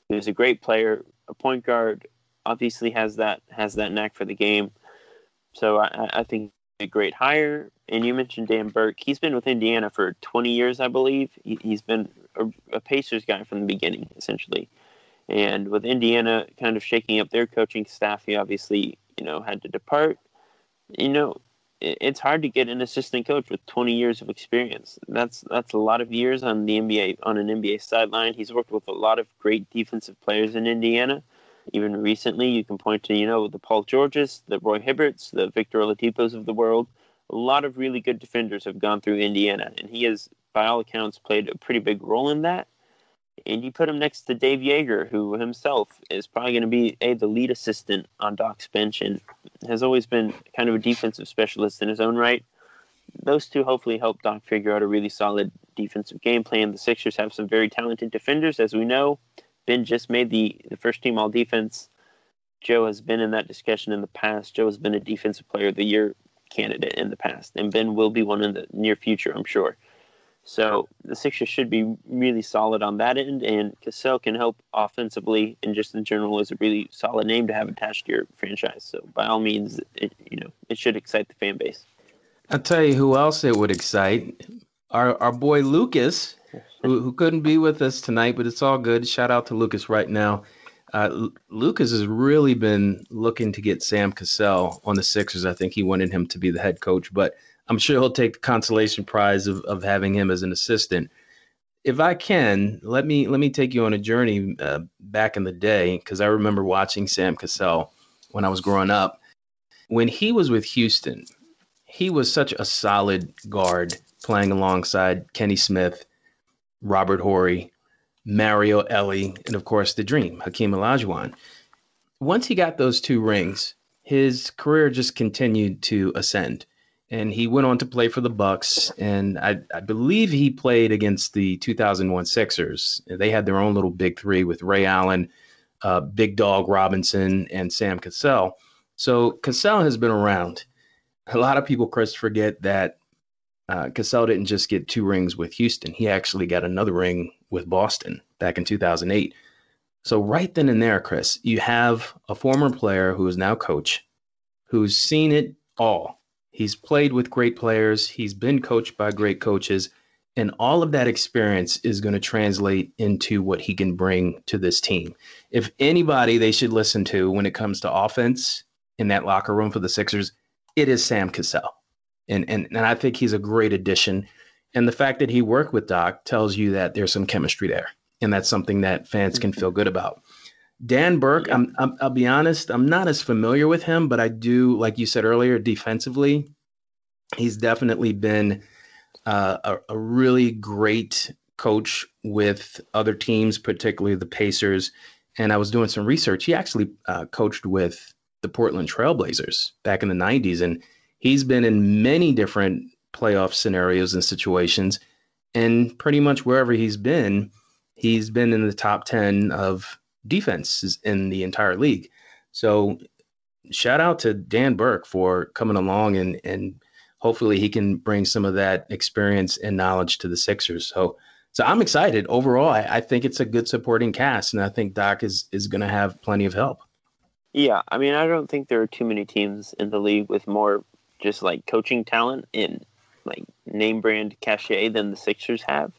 He was a great player, a point guard. Obviously, has that has that knack for the game. So I, I think a great hire. And you mentioned Dan Burke. He's been with Indiana for 20 years, I believe. He, has been a, a Pacers guy from the beginning, essentially. And with Indiana kind of shaking up their coaching staff, he obviously, you know, had to depart. You know, it's hard to get an assistant coach with 20 years of experience. That's that's a lot of years on the NBA on an NBA sideline. He's worked with a lot of great defensive players in Indiana. Even recently, you can point to you know the Paul Georges, the Roy Hibberts, the Victor Oladipos of the world. A lot of really good defenders have gone through Indiana, and he has, by all accounts, played a pretty big role in that. And you put him next to Dave Joerger, who himself is probably going to be a the lead assistant on Doc's bench and has always been kind of a defensive specialist in his own right. Those two hopefully help Doc figure out a really solid defensive game plan. The Sixers have some very talented defenders, as we know. Ben just made the, the first team all defense. Joe has been in that discussion in the past. Joe has been a defensive player of the year candidate in the past, and Ben will be one in the near future, I'm sure. So the Sixers should be really solid on that end, and Cassell can help offensively and just in general is a really solid name to have attached to your franchise. So by all means, it, you know it should excite the fan base. I'll tell you who else it would excite. Our our boy Lucas, who, who couldn't be with us tonight, but it's all good. Shout out to Lucas right now. Uh, Lucas has really been looking to get Sam Cassell on the Sixers. I think he wanted him to be the head coach, but I'm sure he'll take the consolation prize of, of having him as an assistant. If I can, let me let me take you on a journey uh, back in the day because I remember watching Sam Cassell when I was growing up. When he was with Houston, he was such a solid guard playing alongside Kenny Smith, Robert Horry, Mario Elie, and of course the Dream, Hakeem Olajuwon. Once he got those two rings, his career just continued to ascend and he went on to play for the Bucks. And I, I, believe he played against the 2001 Sixers. They had their own little big three with Ray Allen, uh, Big Dog Robinson, and Sam Cassell. So Cassell has been around. A lot of people, Chris, forget that uh, Cassell didn't just get two rings with Houston. He actually got another ring with Boston back in 2008. So right then and there, Chris, you have a former player who is now coach, who's seen it all He's played with great players, he's been coached by great coaches, and all of that experience is going to translate into what he can bring to this team. If anybody they should listen to when it comes to offense in that locker room for the Sixers, it is Sam Cassell. And, and, and I think he's a great addition. And the fact that he worked with Doc tells you that there's some chemistry there. And that's something that fans can feel good about. Dan Burke, yeah. I'm, I'm, I'll be honest, I'm not as familiar with him, but I do, like you said earlier, defensively, he's definitely been uh, a, a, really great coach with other teams, particularly the Pacers. And I was doing some research. He actually uh, coached with the Portland Trailblazers back in the 90s. And he's been in many different playoff scenarios and situations. And pretty much wherever he's been, he's been in the top 10 of defenses in the entire league. So shout out to Dan Burke for coming along and and hopefully he can bring some of that experience and knowledge to the Sixers. So so I'm excited overall. I, I think it's a good supporting cast, and I think Doc is is going to have plenty of help. Yeah, I mean, I don't think there are too many teams in the league with more just like coaching talent and like name brand cachet than the Sixers have.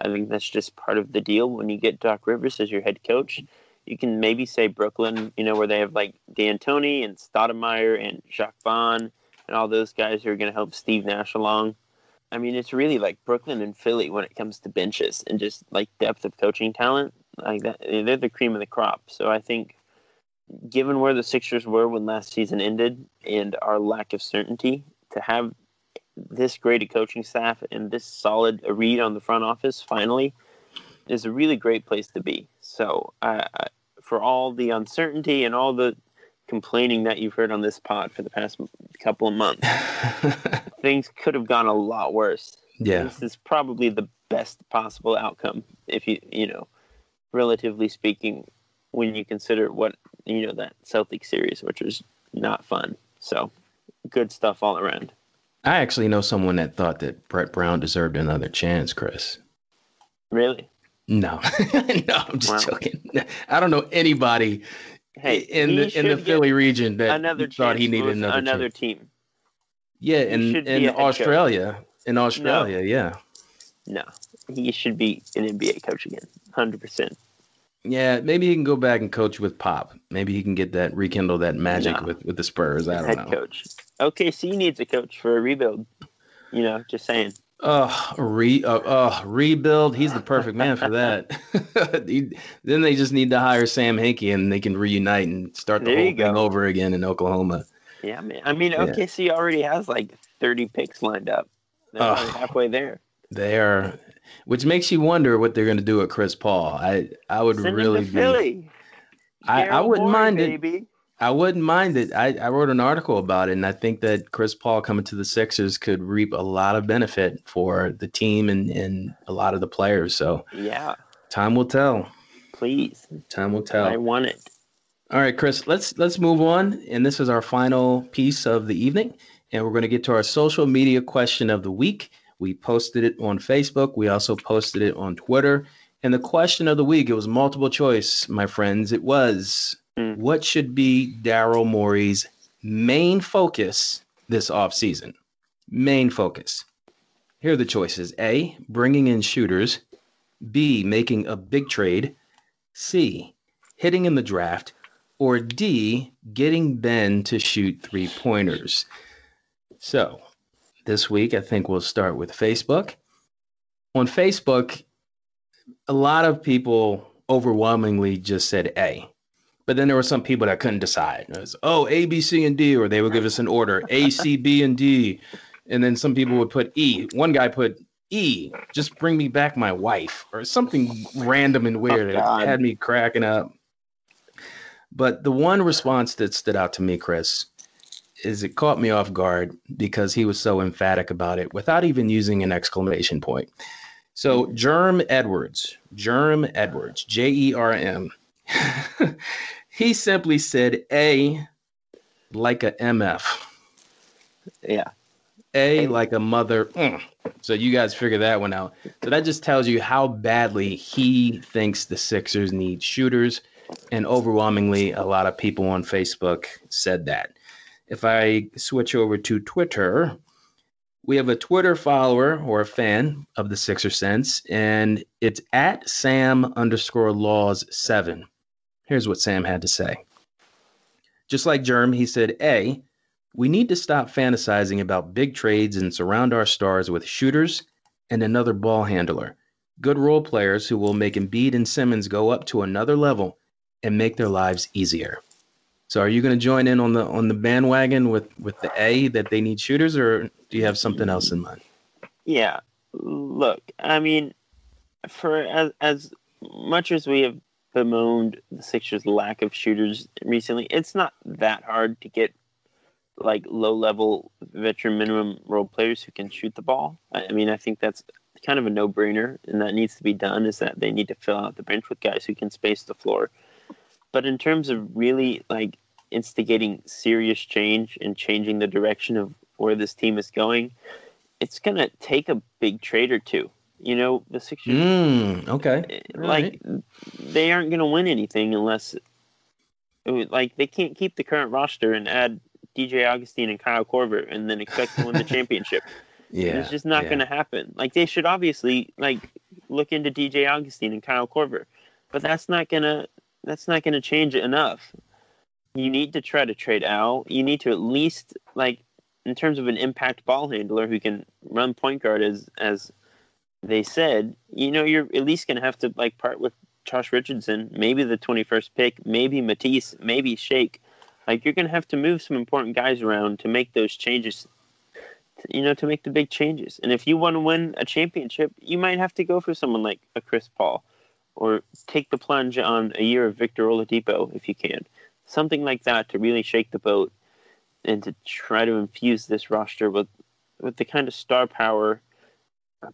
I think that's just part of the deal when you get Doc Rivers as your head coach you can maybe say Brooklyn, you know, where they have like D'Antoni and Stoudemire and Jacque Vaughn and all those guys who are going to help Steve Nash along. I mean, it's really like Brooklyn and Philly when it comes to benches and just like depth of coaching talent. Like that, they're the cream of the crop. So I think given where the Sixers were when last season ended and our lack of certainty, to have this great a coaching staff and this solid read on the front office finally is a really great place to be. So, uh, for all the uncertainty and all the complaining that you've heard on this pod for the past couple of months, things could have gone a lot worse. Yeah. This is probably the best possible outcome if you, you know, relatively speaking, when you consider what, you know, that Celtic series, which was not fun. So, good stuff all around. I actually know someone that thought that Brett Brown deserved another chance, Chris. Really? No, no, I'm just joking. I don't know anybody Hey, in the in the Philly region that another thought he needed another another team. Yeah, in in coach. Australia, in Australia, yeah, No, he should be an NBA coach again, hundred percent. yeah. Maybe he can go back and coach with Pop. Maybe he can get that rekindle that magic No. with with the Spurs. I don't Head know. coach. OKC needs a coach for a rebuild. You know, just saying. Oh, re uh, uh, rebuild. He's the perfect man for that. He- then they just need to hire Sam Hinkie and they can reunite and start the There whole thing over again in Oklahoma. Yeah, man. I mean, Yeah. OKC already has like thirty picks lined up. They're already halfway there. They are, which makes you wonder what they're going to do with Chris Paul. I I would Send really be. Philly. I- I wouldn't mind it. I wouldn't mind it. I, I wrote an article about it, and I think that Chris Paul coming to the Sixers could reap a lot of benefit for the team and, and a lot of the players. So Yeah, time will tell. please. Time will tell. I want it. All right, Chris, let's let's move on. And this is our final piece of the evening. And we're going to get to our social media question of the week. We posted it on Facebook. We also posted it on Twitter. And the question of the week, it was multiple choice, my friends. It was Hmm. what should be Daryl Morey's main focus this offseason? Main focus. Here are the choices A, bringing in shooters. B, making a big trade. C, hitting in the draft or D, getting Ben to shoot three pointers. So, this week, I think we'll start with Facebook. On Facebook, a lot of people overwhelmingly just said A. But then there were some people that couldn't decide. It was, oh, A, B, C, and D, or they would give us an order A, C, B, and D. And then some people would put E. One guy put E, just bring me back my wife, or something random and weird. God. it had me cracking up. But the one response that stood out to me, Chris, is it caught me off guard because he was so emphatic about it without even using an exclamation point. So, Germ Edwards, Germ Edwards, J E R M, he simply said A like a MF. Yeah. A like a mother. mm. So you guys figure that one out. So that just tells you how badly he thinks the Sixers need shooters. And overwhelmingly, a lot of people on Facebook said that. If I switch over to Twitter, we have a Twitter follower or a fan of the Sixer Sense, and it's at Sam underscore laws seven. Here's what Sam had to say. Just like Germ, he said, A, we need to stop fantasizing about big trades and surround our stars with shooters and another ball handler. Good role players who will make Embiid and Simmons go up to another level and make their lives easier. So are you going to join in on the on the bandwagon with with the A that they need shooters or do you have something else in mind? Yeah. Look, I mean, for as as much as we have bemoaned the Sixers' lack of shooters recently, it's not that hard to get like low level veteran minimum role players who can shoot the ball. I mean, I think that's kind of a no brainer, and that needs to be done. Is that they need to fill out the bench with guys who can space the floor. But in terms of really like instigating serious change and changing the direction of where this team is going, it's gonna take a big trade or two. You know, the Sixers Mm, okay. All like they aren't going to win anything unless like they can't keep the current roster and add DJ Augustin and Kyle Korver and then expect to win the championship. Yeah. it's just not yeah. going to happen. Like they should obviously like look into DJ Augustin and Kyle Korver, but that's not gonna that's not gonna change it enough. You need to try to trade Al. You need to at least like in terms of an impact ball handler who can run point guard as as they said. You know, you're at least gonna have to like part with Josh Richardson, maybe the 21st pick, maybe Matisse, maybe Shake. Like you're going to have to move some important guys around to make those changes. You know, to make the big changes. And if you want to win a championship, you might have to go for someone like a Chris Paul, or take the plunge on a year of Victor Oladipo if you can. Something like that to really shake the boat and to try to infuse this roster with with the kind of star power,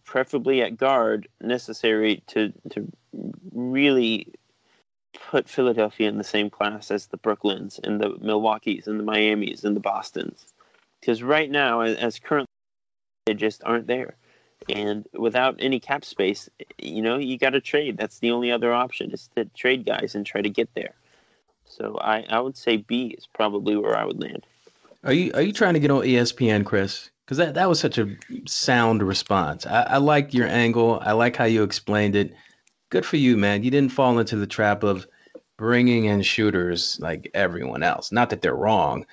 preferably at guard, necessary to to really put Philadelphia in the same class as the Brooklyns and the Milwaukee's and the Miami's and the Boston's. Because right now, as currently, they just aren't there. And without any cap space, you know, you got to trade. That's the only other option is to trade guys and try to get there. So I, I would say B is probably where I would land. Are you are you trying to get on ESPN, Chris? Because that, that was such a sound response. I, I like your angle. I like how you explained it. Good for you, man. You didn't fall into the trap of bringing in shooters like everyone else. Not that they're wrong,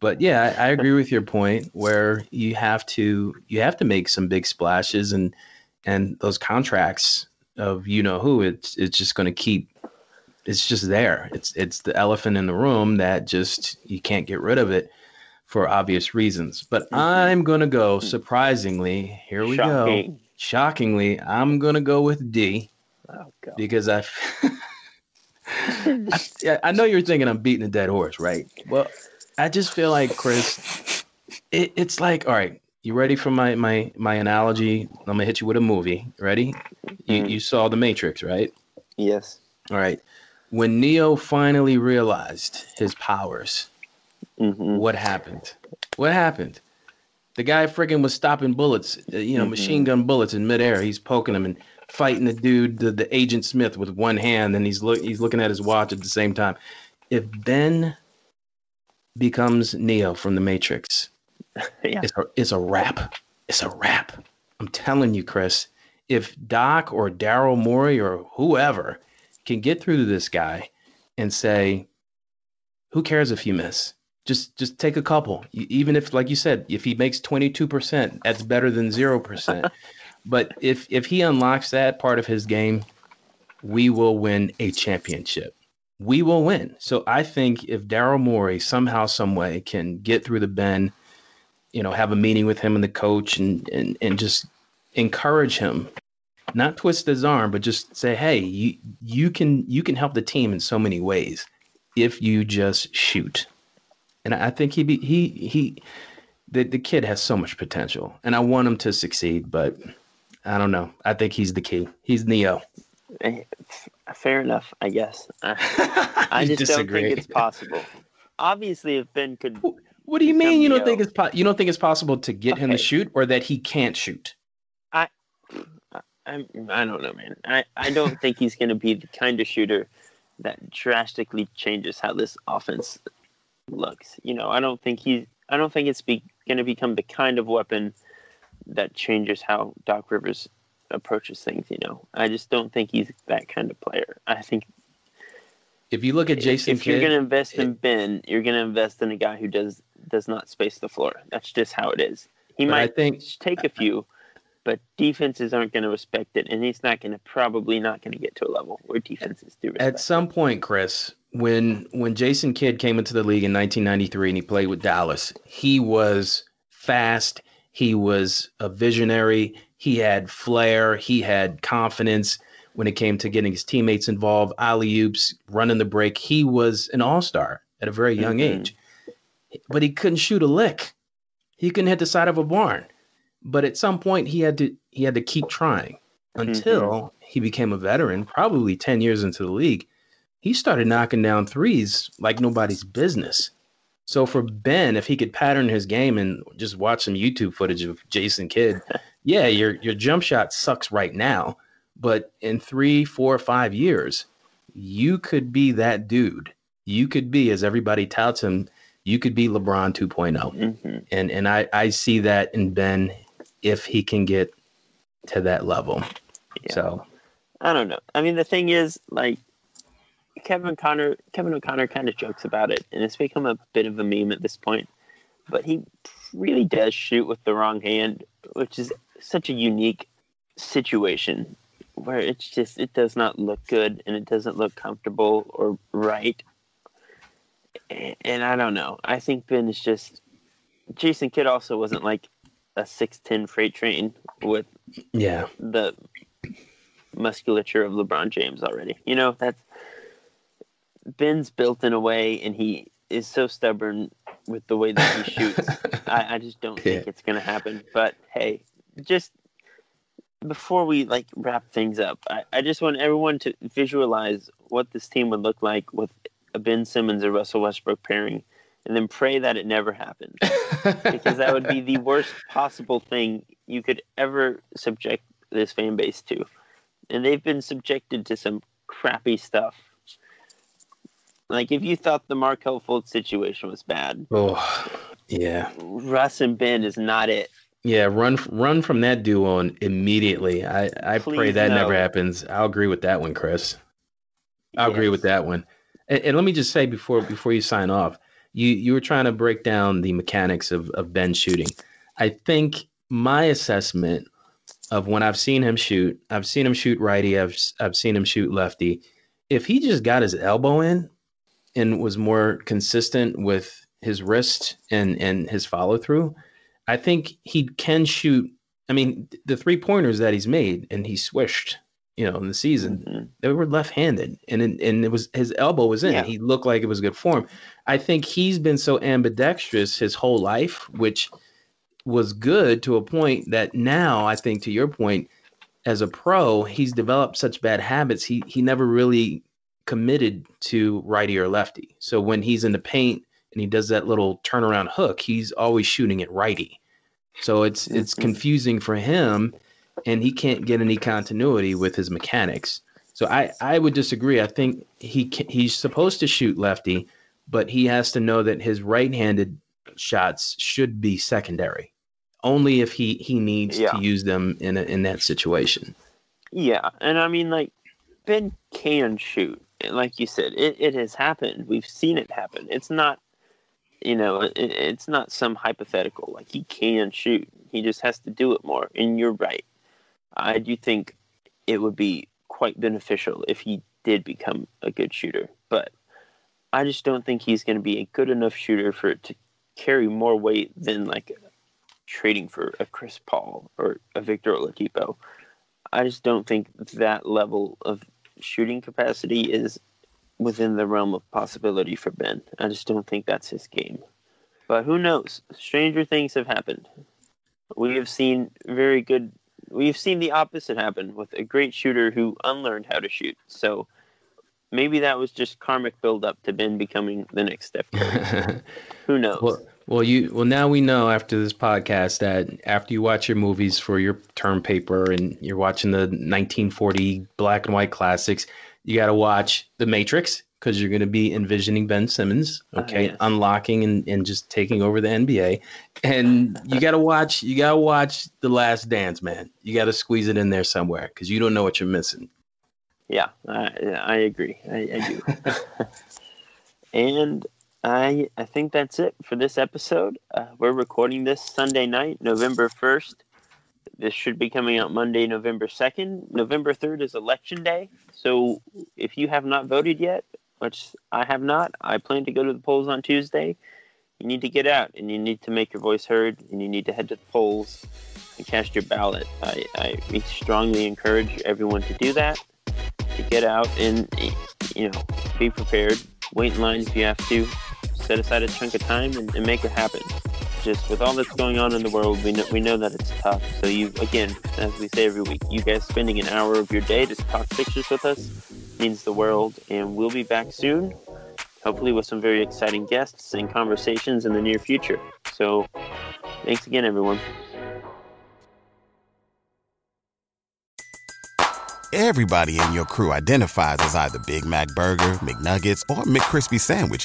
but yeah, I, I agree with your point where you have to you have to make some big splashes and and those contracts of you know who it's it's just going to keep it's just there. It's it's the elephant in the room that just you can't get rid of it for obvious reasons. But mm-hmm. I'm going to go surprisingly. Here we Shocking. go. Shockingly, I'm going to go with D. Oh, because I, I, I know you're thinking I'm beating a dead horse, right? Well, I just feel like Chris, it, it's like, all right, you ready for my my my analogy? I'm gonna hit you with a movie. Ready? Mm-hmm. you saw The Matrix, right? Yes. All right. When Neo finally realized his powers, Mm-hmm. What happened? What happened? The guy freaking was stopping bullets, uh, you know, mm-hmm. machine gun bullets in midair. He's poking them and fighting the dude, the, the Agent Smith, with one hand, and he's look he's looking at his watch at the same time. If Ben becomes Neo from the Matrix, yeah. it's a it's a wrap. It's a wrap. I'm telling you, Chris. If Doc or Daryl Morey or whoever can get through to this guy and say, "Who cares if you miss? Just just take a couple. Even if like you said if he makes 22% that's better than 0% but if if he unlocks that part of his game we will win a championship. We will win. So i think if daryl morey somehow some way can get through the Ben, you know have a meeting with him and the coach and and, and just encourage him not twist his arm but just say hey you you can you can help the team in so many ways if you just shoot and I think he be, he he the the kid has so much potential, and I want him to succeed. But I don't know. I think he's the key. He's Neo. Eh, fair enough, I guess. I just disagree. don't think it's possible. Obviously, if Ben could. What do you mean you don't think it's po- you don't think it's possible to get okay. him to shoot, or that he can't shoot? I, I, I don't know, man. I, I don't think he's going to be the kind of shooter that drastically changes how this offense looks. You know, I don't think he's. I don't think it's be, going to become the kind of weapon that changes how Doc Rivers approaches things. You know, I just don't think he's that kind of player. I think if you look at Jason, if, you're going to invest in Ben, you're going to invest in a guy who does does not space the floor. That's just how it is. He might I think, take a few, but defenses aren't going to respect it, and he's not going to probably not going to get to a level where defenses do. At some point, Chris, when when Jason Kidd came into the league in 1993 and he played with Dallas, he was fast. He was a visionary. He had flair. He had confidence when it came to getting his teammates involved, alley oops, running the break. He was an all star at a very young mm-hmm. age, but he couldn't shoot a lick. He couldn't hit the side of a barn. But at some point, he had to he had to keep trying until mm-hmm. he became a veteran, probably ten years into the league he started knocking down threes like nobody's business. So for Ben, if he could pattern his game and just watch some YouTube footage of Jason Kidd, yeah, your your jump shot sucks right now, but in three, four, five years, you could be that dude. You could be, as everybody touts him, you could be LeBron 2.0. Mm-hmm. And and I, I see that in Ben if he can get to that level. Yeah. So I don't know. I mean the thing is like Kevin Connor Kevin O'Connor kind of jokes about it, and it's become a bit of a meme at this point. But he really does shoot with the wrong hand, which is such a unique situation where it's just it does not look good and it doesn't look comfortable or right. And I don't know. I think Ben is just Jason Kidd also wasn't like a six ten freight train with yeah the musculature of LeBron James already. You know that's Ben's built in a way, and he is so stubborn with the way that he shoots. I, I, just don't yeah. think it's going to happen. But hey, just before we like wrap things up, I, I just want everyone to visualize what this team would look like with a Ben Simmons or Russell Westbrook pairing, and then pray that it never happens, because that would be the worst possible thing you could ever subject this fan base to. And they've been subjected to some crappy stuff like if you thought the Markelle Fultz situation was bad, oh yeah, Russ and Ben is not it. Yeah, run run from that duo immediately. I I Please pray that no. never happens. I'll agree with that one, Chris. I'll yes. agree with that one. And, and, let me just say before before you sign off, you you were trying to break down the mechanics of of Ben shooting. I think my assessment of when I've seen him shoot, I've seen him shoot righty, I've I've seen him shoot lefty. If he just got his elbow in, and was more consistent with his wrist and and his follow through, I think he can shoot. I mean, the three pointers that he's made and he swished, you know, in the season, mm-hmm. they were left handed, and and it was his elbow was in. Yeah. He looked like it was good form. I think he's been so ambidextrous his whole life, which was good to a point that now I think to your point, as a pro, he's developed such bad habits. He he never really committed to righty or lefty. So when he's in the paint and he does that little turnaround hook, he's always shooting it righty. So it's it's mm-hmm. confusing for him and he can't get any continuity with his mechanics. So I I would disagree. I think he he's supposed to shoot lefty, but he has to know that his right-handed shots should be secondary. Only if he he needs yeah. to use them in a, in that situation. Yeah, and I mean like Ben can shoot like you said, it, it has happened. We've seen it happen. It's not, you know, it, it's not some hypothetical. Like he can shoot. He just has to do it more. And you're right. I do think it would be quite beneficial if he did become a good shooter. But I just don't think he's going to be a good enough shooter for it to carry more weight than like trading for a Chris Paul or a Victor Oladipo. I just don't think that level of shooting capacity is within the realm of possibility for Ben. I just don't think that's his game. But who knows? Stranger things have happened. We have seen very good. We've seen the opposite happen with a great shooter who unlearned how to shoot. So maybe that was just karmic buildup to Ben becoming the next Steph Curry. who knows? Well, well, you well now we know after this podcast that after you watch your movies for your term paper and you're watching the 1940 black and white classics, you got to watch The Matrix because you're going to be envisioning Ben Simmons, ah, okay, yes. unlocking and, and just taking over the NBA, and you got to watch you got to watch The Last Dance, man. You got to squeeze it in there somewhere because you don't know what you're missing. Yeah, I, I agree. I, I do. and I I think that's it for this episode. Uh, we're recording this Sunday night, November first. This should be coming out Monday, November second. November third is election day, so if you have not voted yet, which I have not, I plan to go to the polls on Tuesday. You need to get out and you need to make your voice heard and you need to head to the polls and cast your ballot. I, I strongly encourage everyone to do that, to get out and you know be prepared. Wait in line if you have to set aside a chunk of time and, and make it happen. Just with all that's going on in the world, we know, we know that it's tough. So you, again, as we say every week, you guys spending an hour of your day to talk pictures with us means the world. And we'll be back soon, hopefully with some very exciting guests and conversations in the near future. So thanks again, everyone. Everybody in your crew identifies as either Big Mac Burger, McNuggets, or McCrispy Sandwich